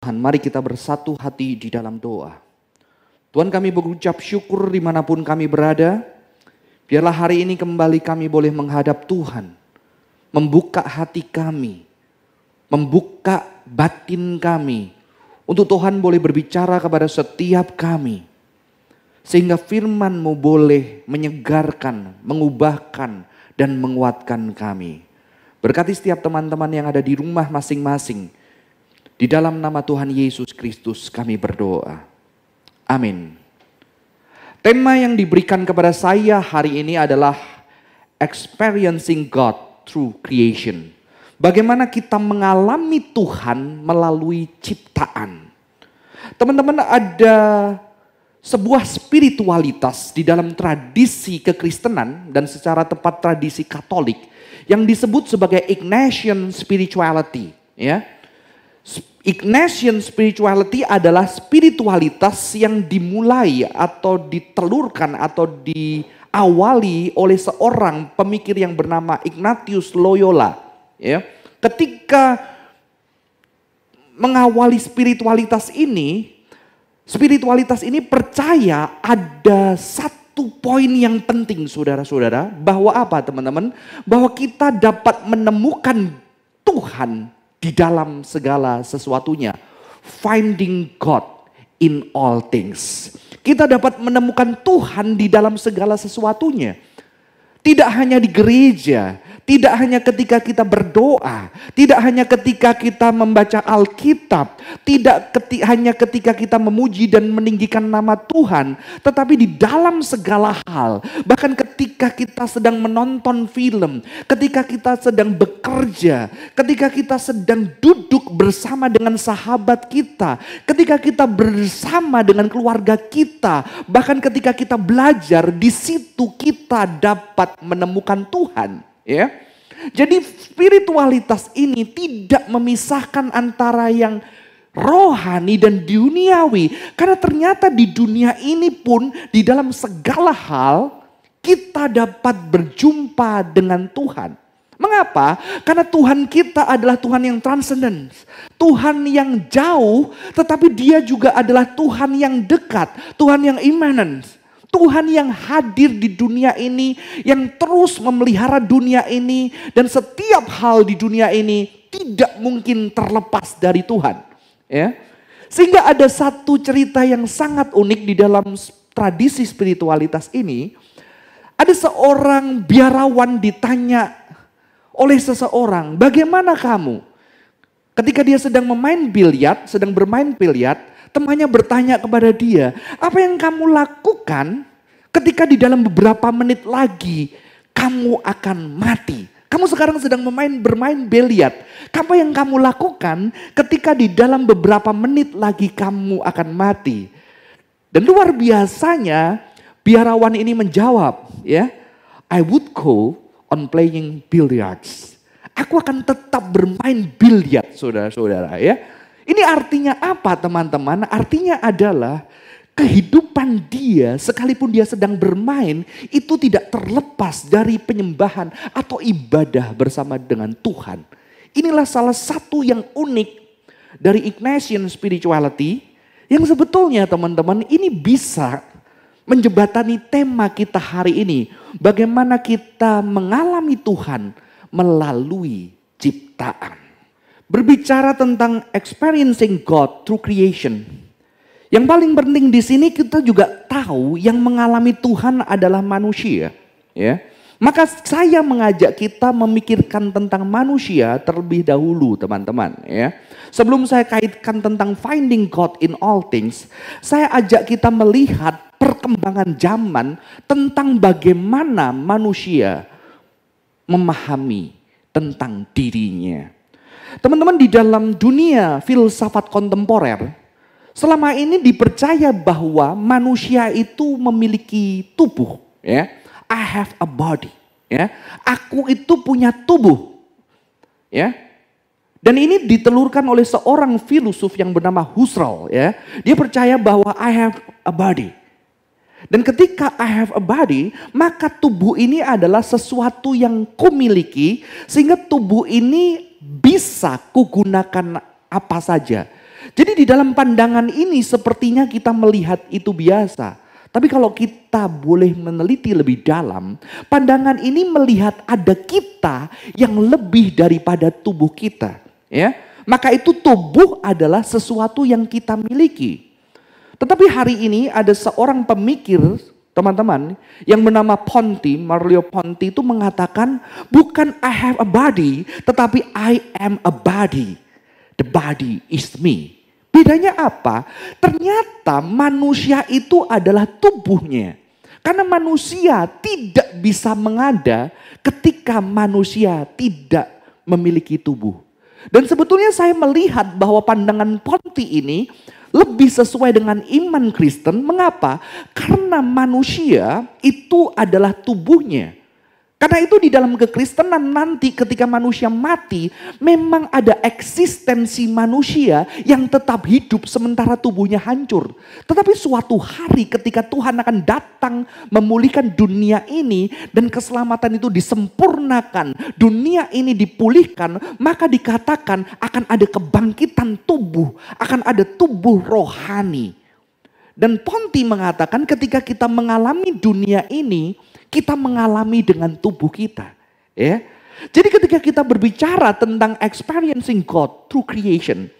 Tuhan, mari kita bersatu hati di dalam doa. Tuhan kami berucap syukur di mana pun kami berada. Biarlah hari ini kembali kami boleh menghadap Tuhan. Membuka hati kami. Membuka batin kami. Untuk Tuhan boleh berbicara kepada setiap kami. Sehingga firman-Mu boleh menyegarkan, mengubahkan, dan menguatkan kami. Berkati setiap teman-teman yang ada di rumah masing-masing di dalam nama Tuhan Yesus Kristus kami berdoa. Amin. Tema yang diberikan kepada saya hari ini adalah experiencing God through creation. Bagaimana kita mengalami Tuhan melalui ciptaan. Teman-teman ada sebuah spiritualitas di dalam tradisi kekristenan dan secara tepat tradisi Katolik yang disebut sebagai Ignatian spirituality, ya Ignatian spirituality adalah spiritualitas yang dimulai atau ditelurkan atau diawali oleh seorang pemikir yang bernama Ignatius Loyola. Ya, ketika mengawali spiritualitas ini, spiritualitas ini percaya ada satu poin yang penting saudara-saudara. Bahwa apa teman-teman? Bahwa kita dapat menemukan Tuhan di dalam segala sesuatunya. Finding God in all things. Kita dapat menemukan Tuhan di dalam segala sesuatunya. Tidak hanya di gereja, tidak hanya ketika kita berdoa, tidak hanya ketika kita membaca Alkitab, tidak keti hanya ketika kita memuji dan meninggikan nama Tuhan, tetapi di dalam segala hal, bahkan ketika kita sedang menonton film, ketika kita sedang bekerja, ketika kita sedang duduk bersama dengan sahabat kita, ketika kita bersama dengan keluarga kita, bahkan ketika kita belajar, di situ kita dapat menemukan Tuhan. Ya. Jadi spiritualitas ini tidak memisahkan antara yang rohani dan duniawi. Karena ternyata di dunia ini pun di dalam segala hal kita dapat berjumpa dengan Tuhan. Mengapa? Karena Tuhan kita adalah Tuhan yang transcendent. Tuhan yang jauh, tetapi dia juga adalah Tuhan yang dekat. Tuhan yang immanent. Tuhan yang hadir di dunia ini, yang terus memelihara dunia ini, dan setiap hal di dunia ini tidak mungkin terlepas dari Tuhan. Ya, sehingga ada satu cerita yang sangat unik di dalam tradisi spiritualitas ini. Ada seorang biarawan ditanya oleh seseorang, bagaimana kamu? Ketika dia sedang memain biliar, sedang bermain biliar, temannya bertanya kepada dia, apa yang kamu lakukan ketika di dalam beberapa menit lagi kamu akan mati? Kamu sekarang sedang memain bermain biliar. Apa yang kamu lakukan ketika di dalam beberapa menit lagi kamu akan mati? Dan luar biasanya biarawan ini menjawab, ya, I would go on playing billiards. Aku akan tetap bermain biliar, saudara-saudara, ya. Ini artinya apa teman-teman? Artinya adalah kehidupan dia sekalipun dia sedang bermain itu tidak terlepas dari penyembahan atau ibadah bersama dengan Tuhan. Inilah salah satu yang unik dari Ignatian spirituality yang sebetulnya teman-teman ini bisa menjebatani tema kita hari ini. Bagaimana kita mengalami Tuhan melalui ciptaan. Berbicara tentang experiencing God through creation. Yang paling penting di sini kita juga tahu yang mengalami Tuhan adalah manusia, ya. Maka saya mengajak kita memikirkan tentang manusia terlebih dahulu, teman-teman, ya. Sebelum saya kaitkan tentang finding God in all things, saya ajak kita melihat perkembangan zaman tentang bagaimana manusia memahami tentang dirinya. Teman-teman di dalam dunia filsafat kontemporer, selama ini dipercaya bahwa manusia itu memiliki tubuh, ya. I have a body, ya. Aku itu punya tubuh. Ya. Dan ini ditelurkan oleh seorang filosof yang bernama Husserl, ya. Dia percaya bahwa I have a body. Dan ketika I have a body, maka tubuh ini adalah sesuatu yang kumiliki sehingga tubuh ini bisa kugunakan apa saja. Jadi di dalam pandangan ini sepertinya kita melihat itu biasa. Tapi kalau kita boleh meneliti lebih dalam, pandangan ini melihat ada kita yang lebih daripada tubuh kita, ya. Maka itu tubuh adalah sesuatu yang kita miliki. Tetapi hari ini ada seorang pemikir, teman-teman, yang bernama Ponti, Mario Ponti itu mengatakan, bukan I have a body, tetapi I am a body. The body is me. Bedanya apa? Ternyata manusia itu adalah tubuhnya. Karena manusia tidak bisa mengada ketika manusia tidak memiliki tubuh. Dan sebetulnya saya melihat bahwa pandangan Ponti ini lebih sesuai dengan iman Kristen. Mengapa? Karena manusia itu adalah tubuhnya. Karena itu di dalam kekristenan nanti ketika manusia mati, memang ada eksistensi manusia yang tetap hidup sementara tubuhnya hancur. Tetapi suatu hari ketika Tuhan akan datang memulihkan dunia ini dan keselamatan itu disempurnakan, dunia ini dipulihkan, maka dikatakan akan ada kebangkitan tubuh, akan ada tubuh rohani. Dan Ponti mengatakan ketika kita mengalami dunia ini, kita mengalami dengan tubuh kita. Ya. Jadi ketika kita berbicara tentang experiencing God through creation,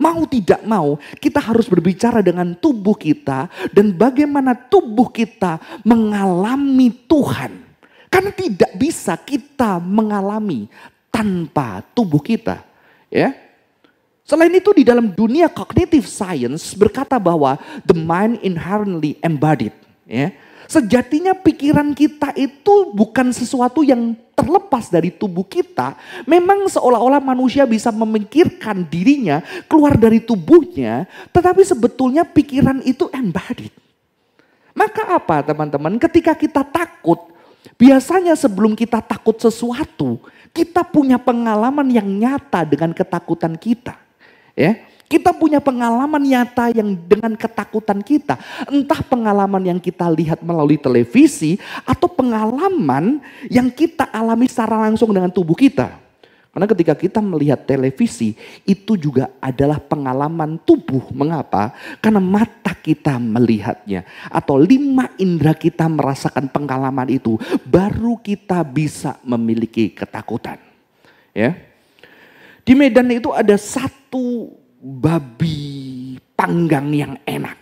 mau tidak mau kita harus berbicara dengan tubuh kita dan bagaimana tubuh kita mengalami Tuhan. Karena tidak bisa kita mengalami tanpa tubuh kita. Ya. Selain itu di dalam dunia cognitive science berkata bahwa the mind inherently embodied. Ya. Sejatinya pikiran kita itu bukan sesuatu yang terlepas dari tubuh kita. Memang seolah-olah manusia bisa memikirkan dirinya keluar dari tubuhnya. Tetapi sebetulnya pikiran itu embodied. Maka apa teman-teman? Ketika kita takut, biasanya sebelum kita takut sesuatu, kita punya pengalaman yang nyata dengan ketakutan kita. Ya, kita punya pengalaman nyata yang dengan ketakutan kita. Entah pengalaman yang kita lihat melalui televisi atau pengalaman yang kita alami secara langsung dengan tubuh kita. Karena ketika kita melihat televisi itu juga adalah pengalaman tubuh. Mengapa? Karena mata kita melihatnya. Atau lima indera kita merasakan pengalaman itu. Baru kita bisa memiliki ketakutan. Ya. Di Medan itu ada satu babi panggang yang enak.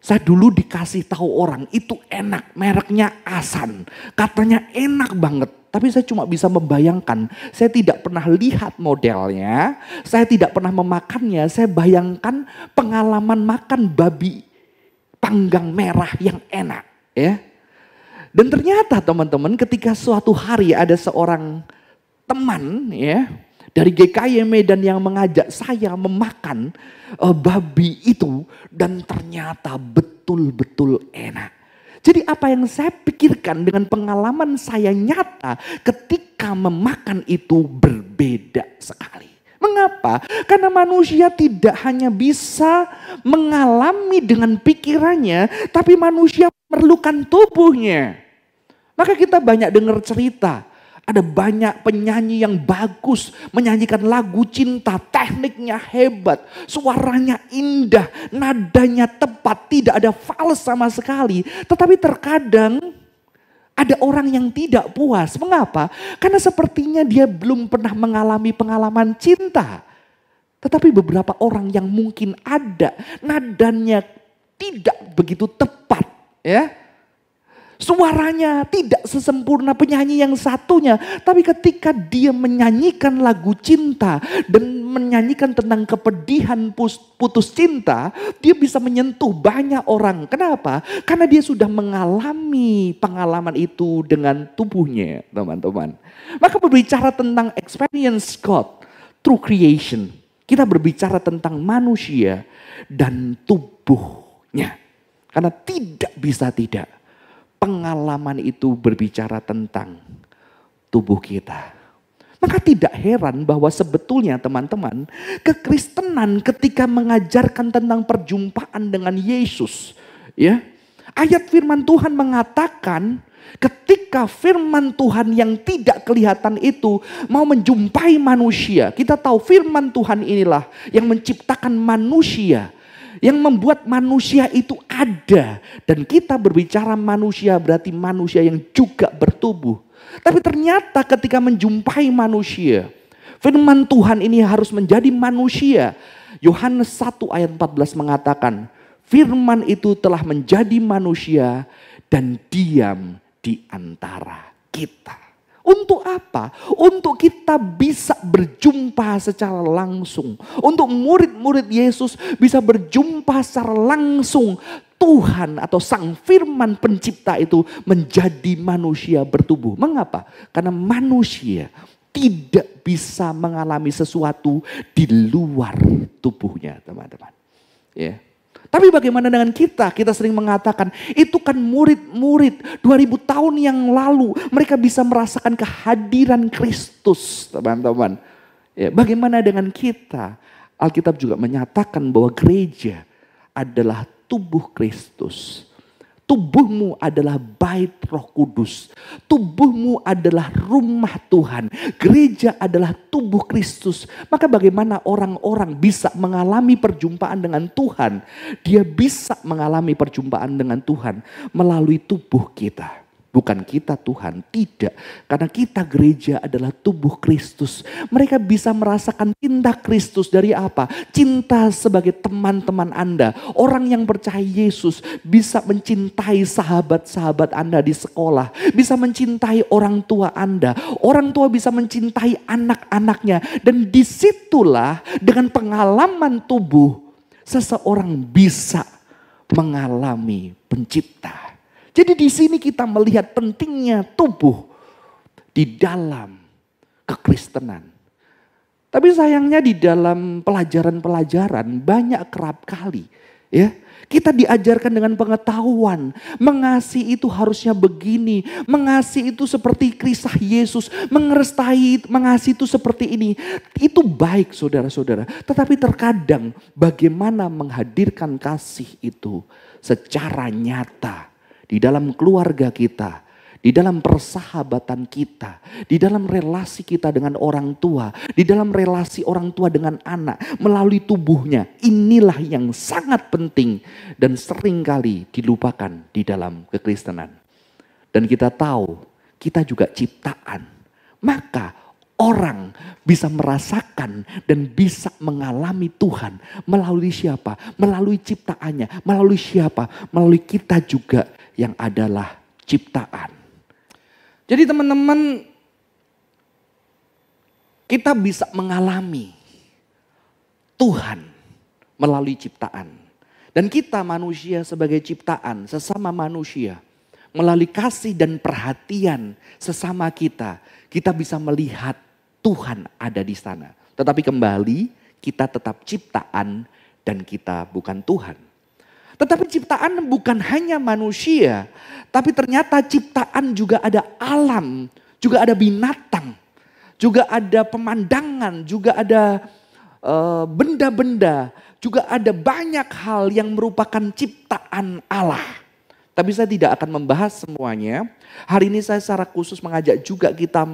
Saya dulu dikasih tahu orang itu enak, mereknya Asan. Katanya enak banget, tapi saya cuma bisa membayangkan. Saya tidak pernah lihat modelnya, saya tidak pernah memakannya. Saya bayangkan pengalaman makan babi panggang merah yang enak, ya. Dan ternyata teman-teman ketika suatu hari ada seorang teman ya dari GKY Medan yang mengajak saya memakan uh, babi itu dan ternyata betul-betul enak. Jadi apa yang saya pikirkan dengan pengalaman saya nyata ketika memakan itu berbeda sekali. Mengapa? Karena manusia tidak hanya bisa mengalami dengan pikirannya, tapi manusia memerlukan tubuhnya. Maka kita banyak dengar cerita ada banyak penyanyi yang bagus menyanyikan lagu cinta, tekniknya hebat, suaranya indah, nadanya tepat, tidak ada fals sama sekali. Tetapi terkadang ada orang yang tidak puas. Mengapa? Karena sepertinya dia belum pernah mengalami pengalaman cinta. Tetapi beberapa orang yang mungkin ada nadanya tidak begitu tepat, ya Suaranya tidak sesempurna penyanyi yang satunya. Tapi ketika dia menyanyikan lagu cinta dan menyanyikan tentang kepedihan putus cinta, dia bisa menyentuh banyak orang. Kenapa? Karena dia sudah mengalami pengalaman itu dengan tubuhnya, teman-teman. Maka berbicara tentang experience God through creation. Kita berbicara tentang manusia dan tubuhnya. Karena tidak bisa tidak pengalaman itu berbicara tentang tubuh kita. Maka tidak heran bahwa sebetulnya teman-teman, kekristenan ketika mengajarkan tentang perjumpaan dengan Yesus, ya, Ayat firman Tuhan mengatakan ketika firman Tuhan yang tidak kelihatan itu mau menjumpai manusia. Kita tahu firman Tuhan inilah yang menciptakan manusia. Yang membuat manusia itu ada. Dan kita berbicara manusia berarti manusia yang juga bertubuh. Tapi ternyata ketika menjumpai manusia. Firman Tuhan ini harus menjadi manusia. Yohanes 1 ayat 14 mengatakan, firman itu telah menjadi manusia dan diam di antara kita. Untuk apa? Untuk kita bisa berjumpa secara langsung. Untuk murid-murid Yesus bisa berjumpa secara langsung. Tuhan atau Sang Firman Pencipta itu menjadi manusia bertubuh. Mengapa? Karena manusia tidak bisa mengalami sesuatu di luar tubuhnya, teman-teman. Ya. Tapi bagaimana dengan kita? Kita sering mengatakan, itu kan murid-murid 2000 tahun yang lalu. Mereka bisa merasakan kehadiran Kristus, teman-teman. Ya, bagaimana dengan kita? Alkitab juga menyatakan bahwa gereja adalah tubuh Kristus. Tubuhmu adalah bait roh kudus. Tubuhmu adalah rumah Tuhan. Gereja adalah tubuh Kristus. Maka bagaimana orang-orang bisa mengalami perjumpaan dengan Tuhan? Dia bisa mengalami perjumpaan dengan Tuhan melalui tubuh kita. Bukan kita Tuhan, tidak. Karena kita gereja adalah tubuh Kristus. Mereka bisa merasakan cinta Kristus dari apa? Cinta sebagai teman-teman Anda. Orang yang percaya Yesus bisa mencintai sahabat-sahabat Anda di sekolah. Bisa mencintai orang tua Anda. Orang tua bisa mencintai anak-anaknya. Dan di situlah dengan pengalaman tubuh seseorang bisa mengalami pencipta. Jadi di sini kita melihat pentingnya tubuh di dalam kekristenan. Tapi sayangnya di dalam pelajaran-pelajaran banyak kerap kali ya kita diajarkan dengan pengetahuan. Mengasihi itu harusnya begini. Mengasihi itu seperti kisah Yesus. Mengerestai, mengasihi itu seperti ini. Itu baik saudara-saudara. Tetapi terkadang bagaimana menghadirkan kasih itu secara nyata di dalam keluarga kita, di dalam persahabatan kita, di dalam relasi kita dengan orang tua, di dalam relasi orang tua dengan anak, melalui tubuhnya. Inilah yang sangat penting dan sering kali dilupakan di dalam kekristenan. Dan kita tahu, kita juga ciptaan. Maka orang bisa merasakan dan bisa mengalami Tuhan melalui siapa? Melalui ciptaannya, melalui siapa? Melalui kita juga yang adalah ciptaan. Jadi teman-teman, kita bisa mengalami Tuhan melalui ciptaan. Dan kita manusia sebagai ciptaan, sesama manusia, melalui kasih dan perhatian sesama kita, kita bisa melihat Tuhan ada di sana. Tetapi kembali, kita tetap ciptaan dan kita bukan Tuhan. Tetapi ciptaan bukan hanya manusia, tapi ternyata ciptaan juga ada alam, juga ada binatang, juga ada pemandangan, juga ada eh, benda-benda, uh, juga ada banyak hal yang merupakan ciptaan Allah. Tapi saya tidak akan membahas semuanya. Hari ini saya secara khusus mengajak juga kita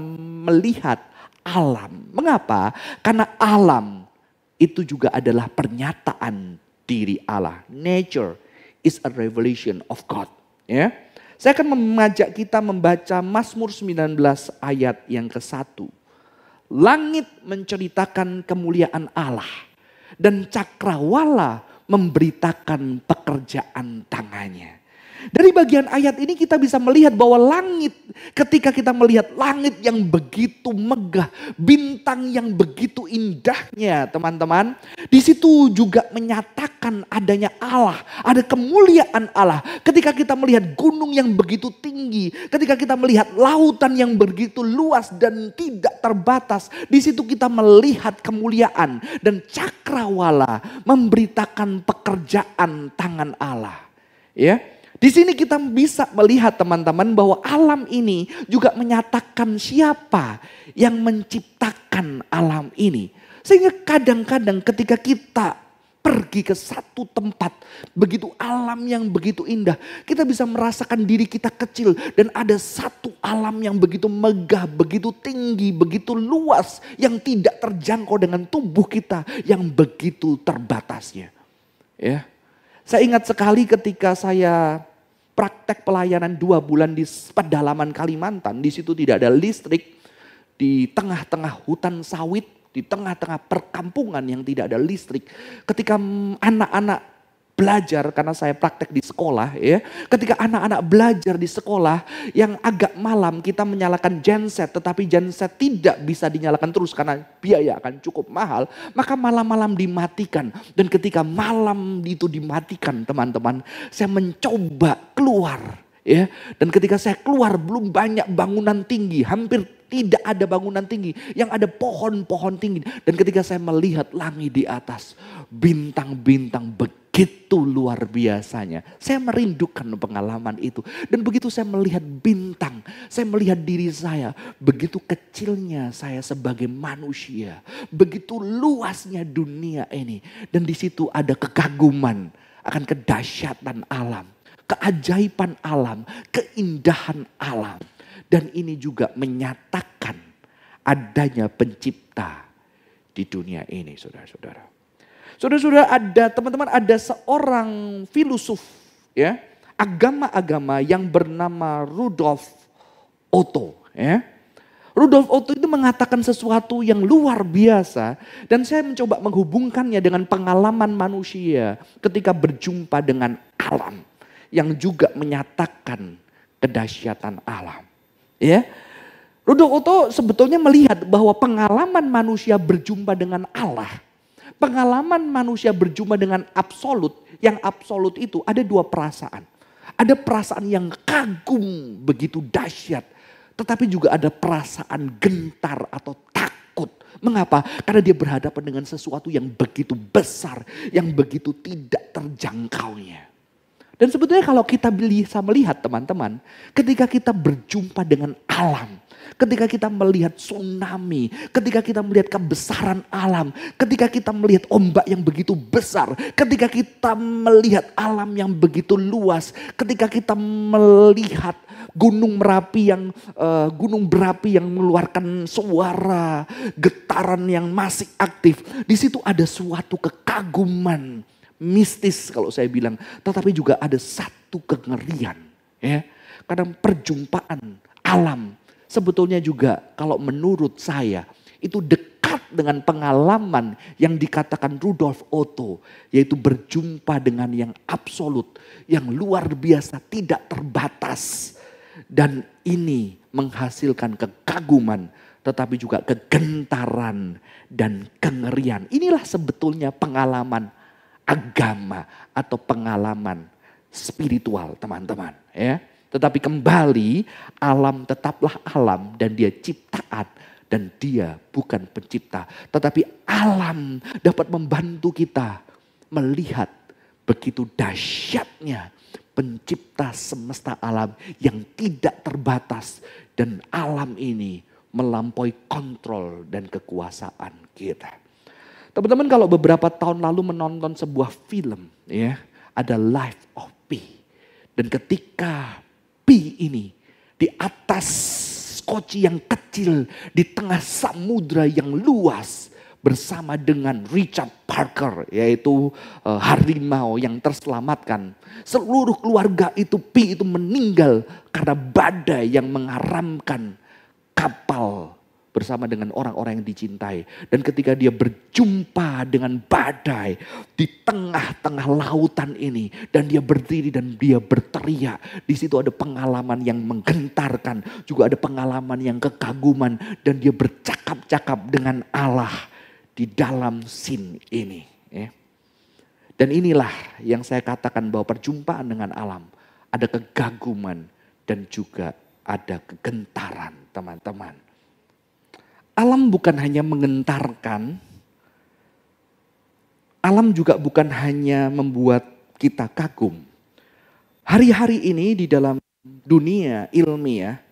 melihat alam. Mengapa? Karena alam itu juga adalah pernyataan diri Allah. Nature is a revelation of God. Ya. Saya akan mengajak kita membaca Mazmur 19 ayat yang ke-1. Langit menceritakan kemuliaan Allah dan cakrawala memberitakan pekerjaan tangannya. Dari bagian ayat ini kita bisa melihat bahwa langit, ketika kita melihat langit yang begitu megah, bintang yang begitu indahnya teman-teman. Di situ juga menyatakan adanya Allah, ada kemuliaan Allah. Ketika kita melihat gunung yang begitu tinggi, ketika kita melihat lautan yang begitu luas dan tidak terbatas. Di situ kita melihat kemuliaan dan cakrawala memberitakan pekerjaan tangan Allah. Ya, di sini kita bisa melihat teman-teman bahwa alam ini juga menyatakan siapa yang menciptakan alam ini. Sehingga kadang-kadang ketika kita pergi ke satu tempat, begitu alam yang begitu indah, kita bisa merasakan diri kita kecil dan ada satu alam yang begitu megah, begitu tinggi, begitu luas yang tidak terjangkau dengan tubuh kita yang begitu terbatasnya. Ya. Saya ingat sekali ketika saya praktek pelayanan dua bulan di pedalaman Kalimantan, di situ tidak ada listrik, di tengah-tengah hutan sawit, di tengah-tengah perkampungan yang tidak ada listrik. Ketika anak-anak belajar karena saya praktek di sekolah ya. Ketika anak-anak belajar di sekolah yang agak malam kita menyalakan genset tetapi genset tidak bisa dinyalakan terus karena biaya akan cukup mahal, maka malam-malam dimatikan. Dan ketika malam itu dimatikan teman-teman, saya mencoba keluar ya. Dan ketika saya keluar belum banyak bangunan tinggi, hampir tidak ada bangunan tinggi, yang ada pohon-pohon tinggi. Dan ketika saya melihat langit di atas, bintang-bintang begitu luar biasanya. Saya merindukan pengalaman itu. Dan begitu saya melihat bintang, saya melihat diri saya, begitu kecilnya saya sebagai manusia, begitu luasnya dunia ini. Dan di situ ada kekaguman akan kedahsyatan alam, keajaiban alam, keindahan alam. Dan ini juga menyatakan adanya pencipta di dunia ini saudara-saudara. Saudara-saudara ada teman-teman ada seorang filosof ya agama-agama yang bernama Rudolf Otto ya. Rudolf Otto itu mengatakan sesuatu yang luar biasa dan saya mencoba menghubungkannya dengan pengalaman manusia ketika berjumpa dengan alam yang juga menyatakan kedahsyatan alam. Ya. Rudolf Otto sebetulnya melihat bahwa pengalaman manusia berjumpa dengan Allah, pengalaman manusia berjumpa dengan absolut, yang absolut itu ada dua perasaan. Ada perasaan yang kagum begitu dahsyat, tetapi juga ada perasaan gentar atau takut. Mengapa? Karena dia berhadapan dengan sesuatu yang begitu besar, yang begitu tidak terjangkaunya. Dan sebetulnya kalau kita bisa melihat teman-teman, ketika kita berjumpa dengan alam, ketika kita melihat tsunami, ketika kita melihat kebesaran alam, ketika kita melihat ombak yang begitu besar, ketika kita melihat alam yang begitu luas, ketika kita melihat gunung merapi yang uh, gunung berapi yang mengeluarkan suara getaran yang masih aktif, di situ ada suatu kekaguman mistis kalau saya bilang, tetapi juga ada satu kengerian, ya. Karena perjumpaan alam sebetulnya juga kalau menurut saya itu dekat dengan pengalaman yang dikatakan Rudolf Otto, yaitu berjumpa dengan yang absolut, yang luar biasa, tidak terbatas. Dan ini menghasilkan kekaguman, tetapi juga kegentaran dan kengerian. Inilah sebetulnya pengalaman agama atau pengalaman spiritual teman-teman ya. Tetapi kembali alam tetaplah alam dan dia ciptaan dan dia bukan pencipta. Tetapi alam dapat membantu kita melihat begitu dahsyatnya pencipta semesta alam yang tidak terbatas. Dan alam ini melampaui kontrol dan kekuasaan kita. Teman-teman kalau beberapa tahun lalu menonton sebuah film ya, ada Life of Pi. Dan ketika Pi ini di atas koci yang kecil di tengah samudra yang luas bersama dengan Richard Parker yaitu uh, harimau yang terselamatkan. Seluruh keluarga itu Pi itu meninggal karena badai yang mengaramkan kapal bersama dengan orang-orang yang dicintai. Dan ketika dia berjumpa dengan badai di tengah-tengah lautan ini dan dia berdiri dan dia berteriak, di situ ada pengalaman yang menggentarkan, juga ada pengalaman yang kekaguman dan dia bercakap-cakap dengan Allah di dalam sin ini. Ya. Dan inilah yang saya katakan bahwa perjumpaan dengan alam ada kegaguman dan juga ada kegentaran teman-teman. Alam bukan hanya mengentarkan, alam juga bukan hanya membuat kita kagum. Hari-hari ini di dalam dunia ilmiah,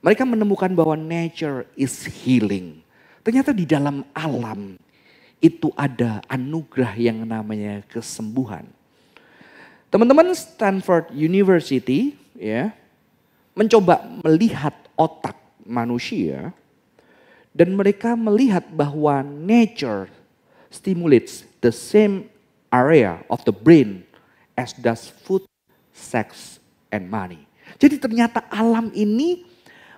mereka menemukan bahwa nature is healing. Ternyata di dalam alam itu ada anugerah yang namanya kesembuhan. Teman-teman Stanford University ya mencoba melihat otak manusia dan mereka melihat bahwa nature stimulates the same area of the brain as does food, sex, and money. Jadi ternyata alam ini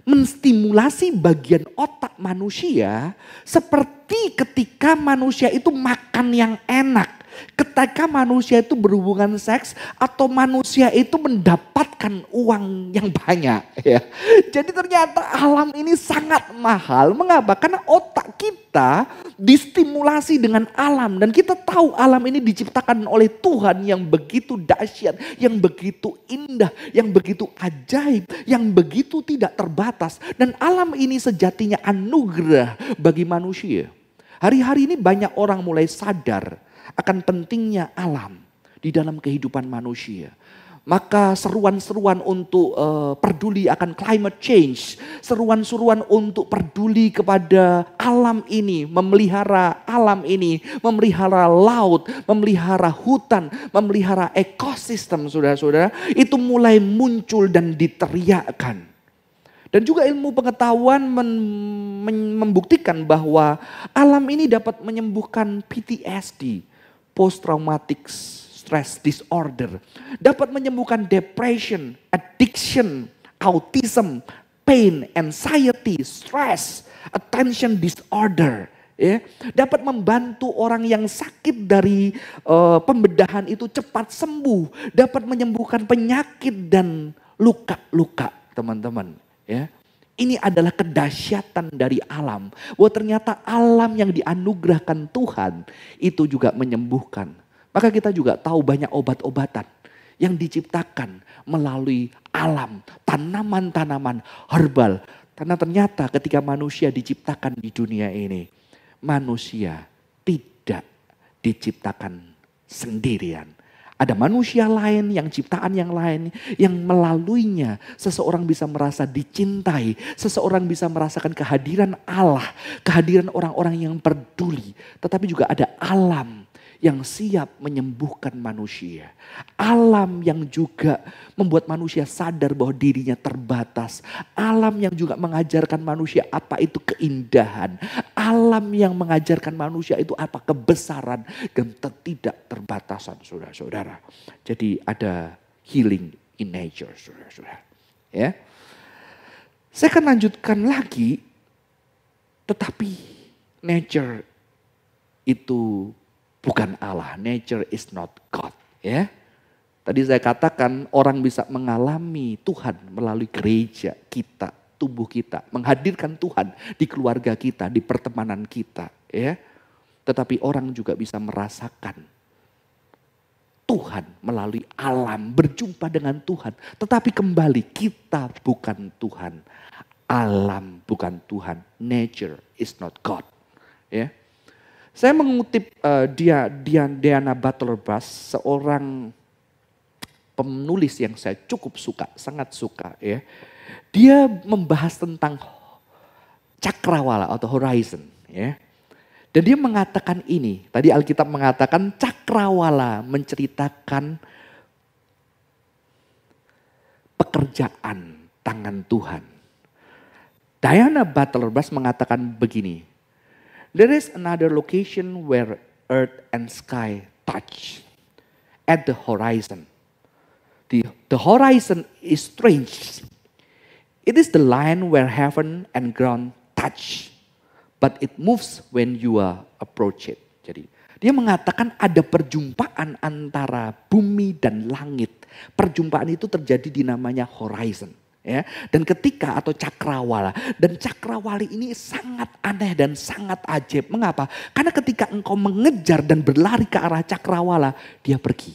menstimulasi bagian otak manusia seperti ketika manusia itu makan yang enak ketika manusia itu berhubungan seks atau manusia itu mendapatkan uang yang banyak ya. Jadi ternyata alam ini sangat mahal. Mengapa? Karena otak kita distimulasi dengan alam dan kita tahu alam ini diciptakan oleh Tuhan yang begitu dahsyat, yang begitu indah, yang begitu ajaib, yang begitu tidak terbatas dan alam ini sejatinya anugerah bagi manusia. Hari-hari ini banyak orang mulai sadar akan pentingnya alam di dalam kehidupan manusia. Maka seruan-seruan untuk uh, peduli akan climate change, seruan-seruan untuk peduli kepada alam ini, memelihara alam ini, memelihara laut, memelihara hutan, memelihara ekosistem saudara-saudara, itu mulai muncul dan diteriakkan. Dan juga ilmu pengetahuan membuktikan bahwa alam ini dapat menyembuhkan PTSD, post traumatic stress disorder, dapat menyembuhkan depression, addiction, autism, pain, anxiety, stress, attention disorder, ya, dapat membantu orang yang sakit dari uh, pembedahan itu cepat sembuh, dapat menyembuhkan penyakit dan luka-luka, teman-teman, ya. Ini adalah kedahsyatan dari alam. Bahwa ternyata alam yang dianugerahkan Tuhan itu juga menyembuhkan. Maka kita juga tahu banyak obat-obatan yang diciptakan melalui alam, tanaman-tanaman herbal. Karena ternyata ketika manusia diciptakan di dunia ini, manusia tidak diciptakan sendirian. Ada manusia lain yang ciptaan yang lain yang melaluinya. Seseorang bisa merasa dicintai, seseorang bisa merasakan kehadiran Allah, kehadiran orang-orang yang peduli, tetapi juga ada alam yang siap menyembuhkan manusia. Alam yang juga membuat manusia sadar bahwa dirinya terbatas. Alam yang juga mengajarkan manusia apa itu keindahan. Alam yang mengajarkan manusia itu apa kebesaran dan tidak terbatasan saudara-saudara. Jadi ada healing in nature saudara-saudara. Ya. Saya akan lanjutkan lagi tetapi nature itu bukan Allah. Nature is not God. Ya. Tadi saya katakan orang bisa mengalami Tuhan melalui gereja kita, tubuh kita, menghadirkan Tuhan di keluarga kita, di pertemanan kita, ya. Tetapi orang juga bisa merasakan Tuhan melalui alam, berjumpa dengan Tuhan. Tetapi kembali kita bukan Tuhan. Alam bukan Tuhan. Nature is not God. Ya. Saya mengutip uh, dia, dia Diana Butler Bass, seorang penulis yang saya cukup suka, sangat suka ya. Dia membahas tentang cakrawala atau horizon ya. Dan dia mengatakan ini, tadi Alkitab mengatakan cakrawala menceritakan pekerjaan tangan Tuhan. Diana Butler Bass mengatakan begini, There is another location where earth and sky touch at the horizon. The, the horizon is strange. It is the line where heaven and ground touch, but it moves when you are approach it. Jadi dia mengatakan ada perjumpaan antara bumi dan langit. Perjumpaan itu terjadi di namanya horizon ya. Dan ketika atau cakrawala dan cakrawali ini sangat aneh dan sangat ajaib. Mengapa? Karena ketika engkau mengejar dan berlari ke arah cakrawala dia pergi.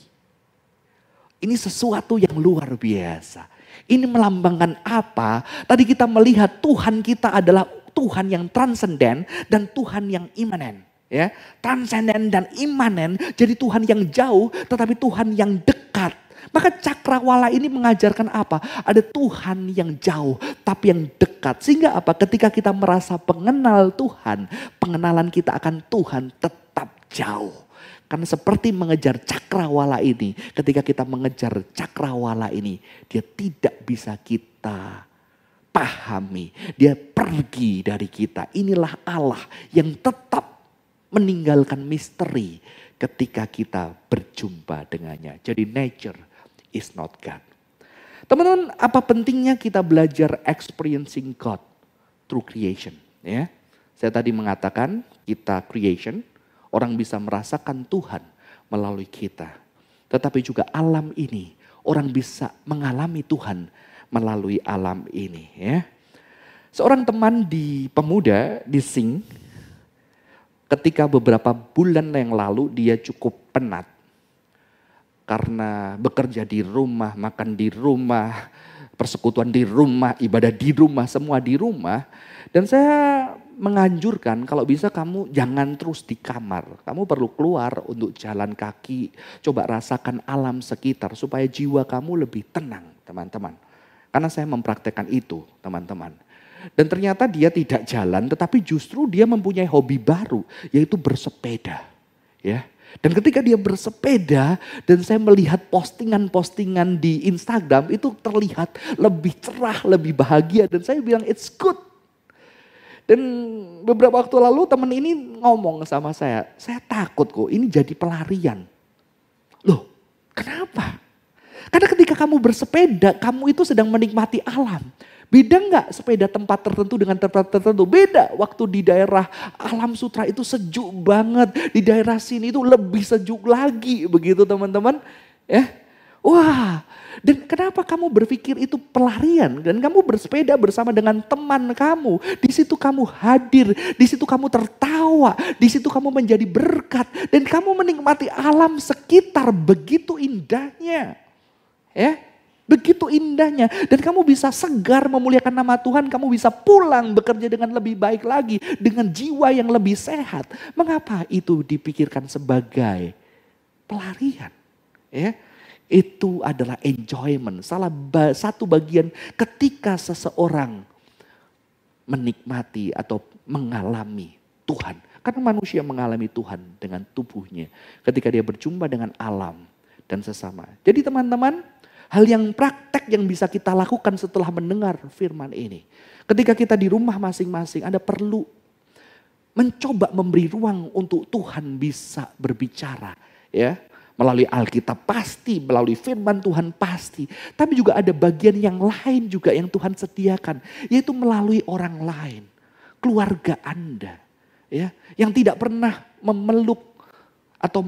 Ini sesuatu yang luar biasa. Ini melambangkan apa? Tadi kita melihat Tuhan kita adalah Tuhan yang transenden dan Tuhan yang imanen ya. Transenden dan imanen jadi Tuhan yang jauh tetapi Tuhan yang dekat maka cakrawala ini mengajarkan apa? Ada Tuhan yang jauh tapi yang dekat. Sehingga apa? Ketika kita merasa pengenal Tuhan, pengenalan kita akan Tuhan tetap jauh. Karena seperti mengejar cakrawala ini, ketika kita mengejar cakrawala ini, dia tidak bisa kita pahami. Dia pergi dari kita. Inilah Allah yang tetap meninggalkan misteri ketika kita berjumpa dengannya. Jadi nature is not God. Teman-teman, apa pentingnya kita belajar experiencing God through creation? Ya, saya tadi mengatakan kita creation, orang bisa merasakan Tuhan melalui kita. Tetapi juga alam ini, orang bisa mengalami Tuhan melalui alam ini. Ya. Seorang teman di pemuda di Sing, ketika beberapa bulan yang lalu dia cukup penat. Karena bekerja di rumah, makan di rumah, persekutuan di rumah, ibadah di rumah, semua di rumah. Dan saya menganjurkan kalau bisa kamu jangan terus di kamar. Kamu perlu keluar untuk jalan kaki, coba rasakan alam sekitar supaya jiwa kamu lebih tenang, teman-teman. Karena saya mempraktekkan itu, teman-teman. Dan ternyata dia tidak jalan, tetapi justru dia mempunyai hobi baru, yaitu bersepeda. Ya. Dan ketika dia bersepeda dan saya melihat postingan-postingan di Instagram itu terlihat lebih cerah, lebih bahagia dan saya bilang it's good dan beberapa waktu lalu teman ini ngomong sama saya, saya takut kok ini jadi pelarian. Loh, kenapa? Karena ketika kamu bersepeda, kamu itu sedang menikmati alam. Beda nggak sepeda tempat tertentu dengan tempat tertentu? Beda. Waktu di daerah alam sutra itu sejuk banget. Di daerah sini itu lebih sejuk lagi. Begitu teman-teman. Ya. Wah, dan kenapa kamu berpikir itu pelarian? Dan kamu bersepeda bersama dengan teman kamu. Di situ kamu hadir, di situ kamu tertawa, di situ kamu menjadi berkat. Dan kamu menikmati alam sekitar begitu indahnya. Ya, begitu indahnya. Dan kamu bisa segar memuliakan nama Tuhan, kamu bisa pulang bekerja dengan lebih baik lagi. Dengan jiwa yang lebih sehat. Mengapa itu dipikirkan sebagai pelarian? Ya, itu adalah enjoyment. Salah satu bagian ketika seseorang menikmati atau mengalami Tuhan. Karena manusia mengalami Tuhan dengan tubuhnya. Ketika dia berjumpa dengan alam dan sesama. Jadi teman-teman, hal yang praktek yang bisa kita lakukan setelah mendengar firman ini. Ketika kita di rumah masing-masing, Anda perlu mencoba memberi ruang untuk Tuhan bisa berbicara. Ya, Melalui Alkitab pasti, melalui firman Tuhan pasti. Tapi juga ada bagian yang lain juga yang Tuhan sediakan. Yaitu melalui orang lain. Keluarga Anda. ya Yang tidak pernah memeluk atau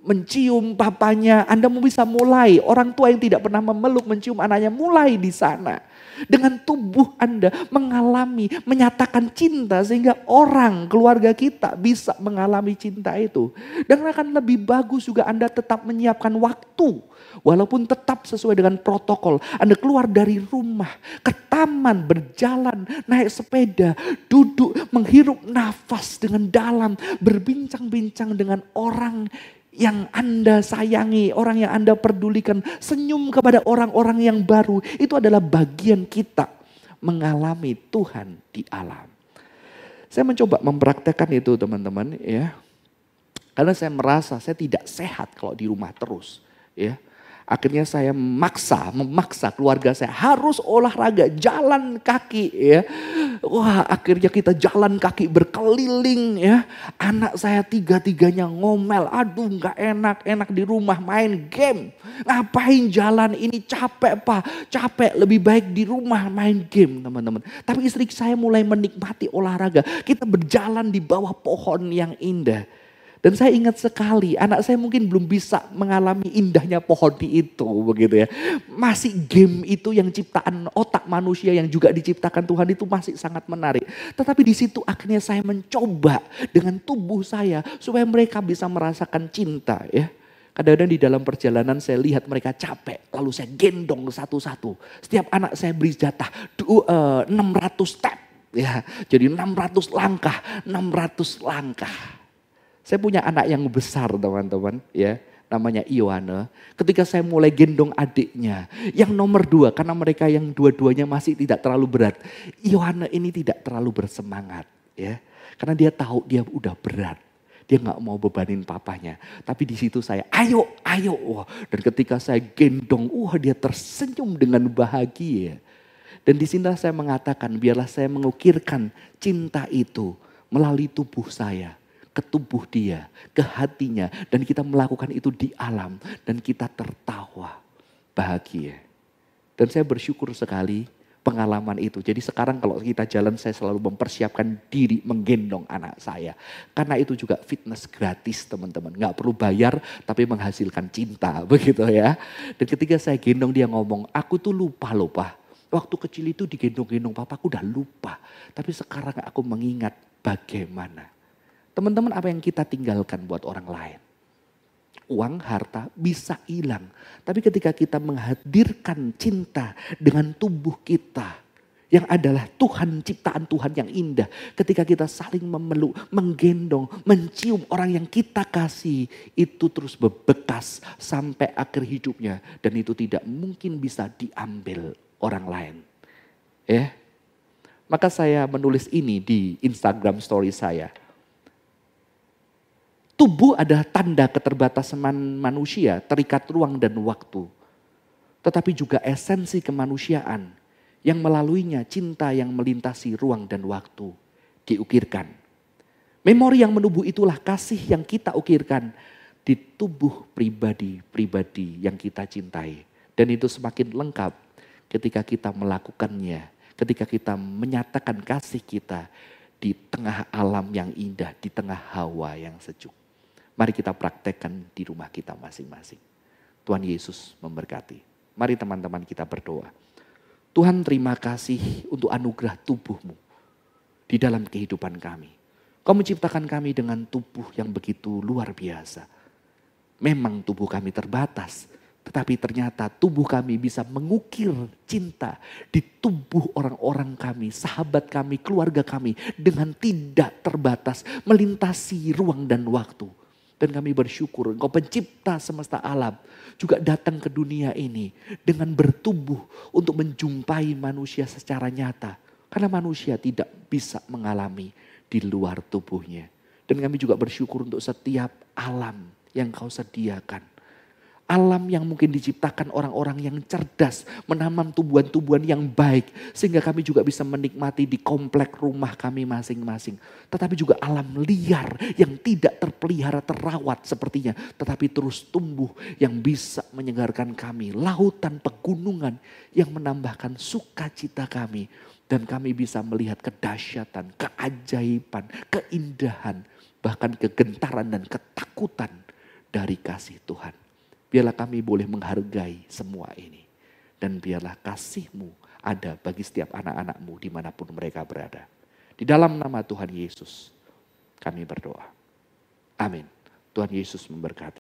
mencium papanya, Anda bisa mulai. Orang tua yang tidak pernah memeluk, mencium anaknya, mulai di sana dengan tubuh Anda mengalami, menyatakan cinta sehingga orang, keluarga kita bisa mengalami cinta itu. Dan akan lebih bagus juga Anda tetap menyiapkan waktu. Walaupun tetap sesuai dengan protokol. Anda keluar dari rumah, ke taman, berjalan, naik sepeda, duduk, menghirup nafas dengan dalam, berbincang-bincang dengan orang yang Anda sayangi, orang yang Anda pedulikan, senyum kepada orang-orang yang baru, itu adalah bagian kita mengalami Tuhan di alam. Saya mencoba mempraktekkan itu teman-teman ya. Karena saya merasa saya tidak sehat kalau di rumah terus ya. Akhirnya saya memaksa, memaksa keluarga saya harus olahraga, jalan kaki ya. Wah akhirnya kita jalan kaki berkeliling ya. Anak saya tiga-tiganya ngomel, aduh nggak enak, enak di rumah main game. Ngapain jalan ini capek pak, capek lebih baik di rumah main game teman-teman. Tapi istri saya mulai menikmati olahraga. Kita berjalan di bawah pohon yang indah dan saya ingat sekali, anak saya mungkin belum bisa mengalami indahnya pohon itu, begitu ya. Masih game itu yang ciptaan otak manusia yang juga diciptakan Tuhan itu masih sangat menarik. Tetapi di situ akhirnya saya mencoba dengan tubuh saya supaya mereka bisa merasakan cinta ya. Kadang-kadang di dalam perjalanan saya lihat mereka capek, lalu saya gendong satu-satu. Setiap anak saya beri jatah 600 eh, step ya. Jadi 600 langkah, 600 langkah. Saya punya anak yang besar teman-teman ya namanya Ioana. Ketika saya mulai gendong adiknya, yang nomor dua karena mereka yang dua-duanya masih tidak terlalu berat. Ioana ini tidak terlalu bersemangat ya, karena dia tahu dia udah berat. Dia nggak mau bebanin papanya. Tapi di situ saya, ayo, ayo. Wah, dan ketika saya gendong, wah dia tersenyum dengan bahagia. Dan di sini saya mengatakan, biarlah saya mengukirkan cinta itu melalui tubuh saya ke tubuh dia, ke hatinya. Dan kita melakukan itu di alam. Dan kita tertawa bahagia. Dan saya bersyukur sekali pengalaman itu. Jadi sekarang kalau kita jalan saya selalu mempersiapkan diri menggendong anak saya. Karena itu juga fitness gratis teman-teman. Nggak perlu bayar tapi menghasilkan cinta begitu ya. Dan ketika saya gendong dia ngomong, aku tuh lupa lupa. Waktu kecil itu digendong-gendong papa aku udah lupa. Tapi sekarang aku mengingat bagaimana. Teman-teman apa yang kita tinggalkan buat orang lain? uang, harta bisa hilang. Tapi ketika kita menghadirkan cinta dengan tubuh kita, yang adalah Tuhan, ciptaan Tuhan yang indah. Ketika kita saling memeluk, menggendong, mencium orang yang kita kasih, itu terus bebekas sampai akhir hidupnya. Dan itu tidak mungkin bisa diambil orang lain. Ya, Maka saya menulis ini di Instagram story saya. Tubuh adalah tanda keterbatasan manusia, terikat ruang dan waktu. Tetapi juga esensi kemanusiaan yang melaluinya cinta yang melintasi ruang dan waktu diukirkan. Memori yang menubuh itulah kasih yang kita ukirkan di tubuh pribadi-pribadi yang kita cintai. Dan itu semakin lengkap ketika kita melakukannya, ketika kita menyatakan kasih kita di tengah alam yang indah, di tengah hawa yang sejuk. Mari kita praktekkan di rumah kita masing-masing. Tuhan Yesus memberkati. Mari teman-teman kita berdoa. Tuhan terima kasih untuk anugerah tubuhmu di dalam kehidupan kami. Kau menciptakan kami dengan tubuh yang begitu luar biasa. Memang tubuh kami terbatas, tetapi ternyata tubuh kami bisa mengukir cinta di tubuh orang-orang kami, sahabat kami, keluarga kami dengan tidak terbatas, melintasi ruang dan waktu. Dan kami bersyukur engkau pencipta semesta alam juga datang ke dunia ini dengan bertumbuh untuk menjumpai manusia secara nyata. Karena manusia tidak bisa mengalami di luar tubuhnya. Dan kami juga bersyukur untuk setiap alam yang kau sediakan alam yang mungkin diciptakan orang-orang yang cerdas, menanam tumbuhan-tumbuhan yang baik, sehingga kami juga bisa menikmati di komplek rumah kami masing-masing. Tetapi juga alam liar yang tidak terpelihara, terawat sepertinya, tetapi terus tumbuh yang bisa menyegarkan kami. Lautan pegunungan yang menambahkan sukacita kami. Dan kami bisa melihat kedahsyatan, keajaiban, keindahan, bahkan kegentaran dan ketakutan dari kasih Tuhan. Biarlah kami boleh menghargai semua ini. Dan biarlah kasihmu ada bagi setiap anak-anakmu di mana pun mereka berada. Di dalam nama Tuhan Yesus kami berdoa. Amin. Tuhan Yesus memberkati.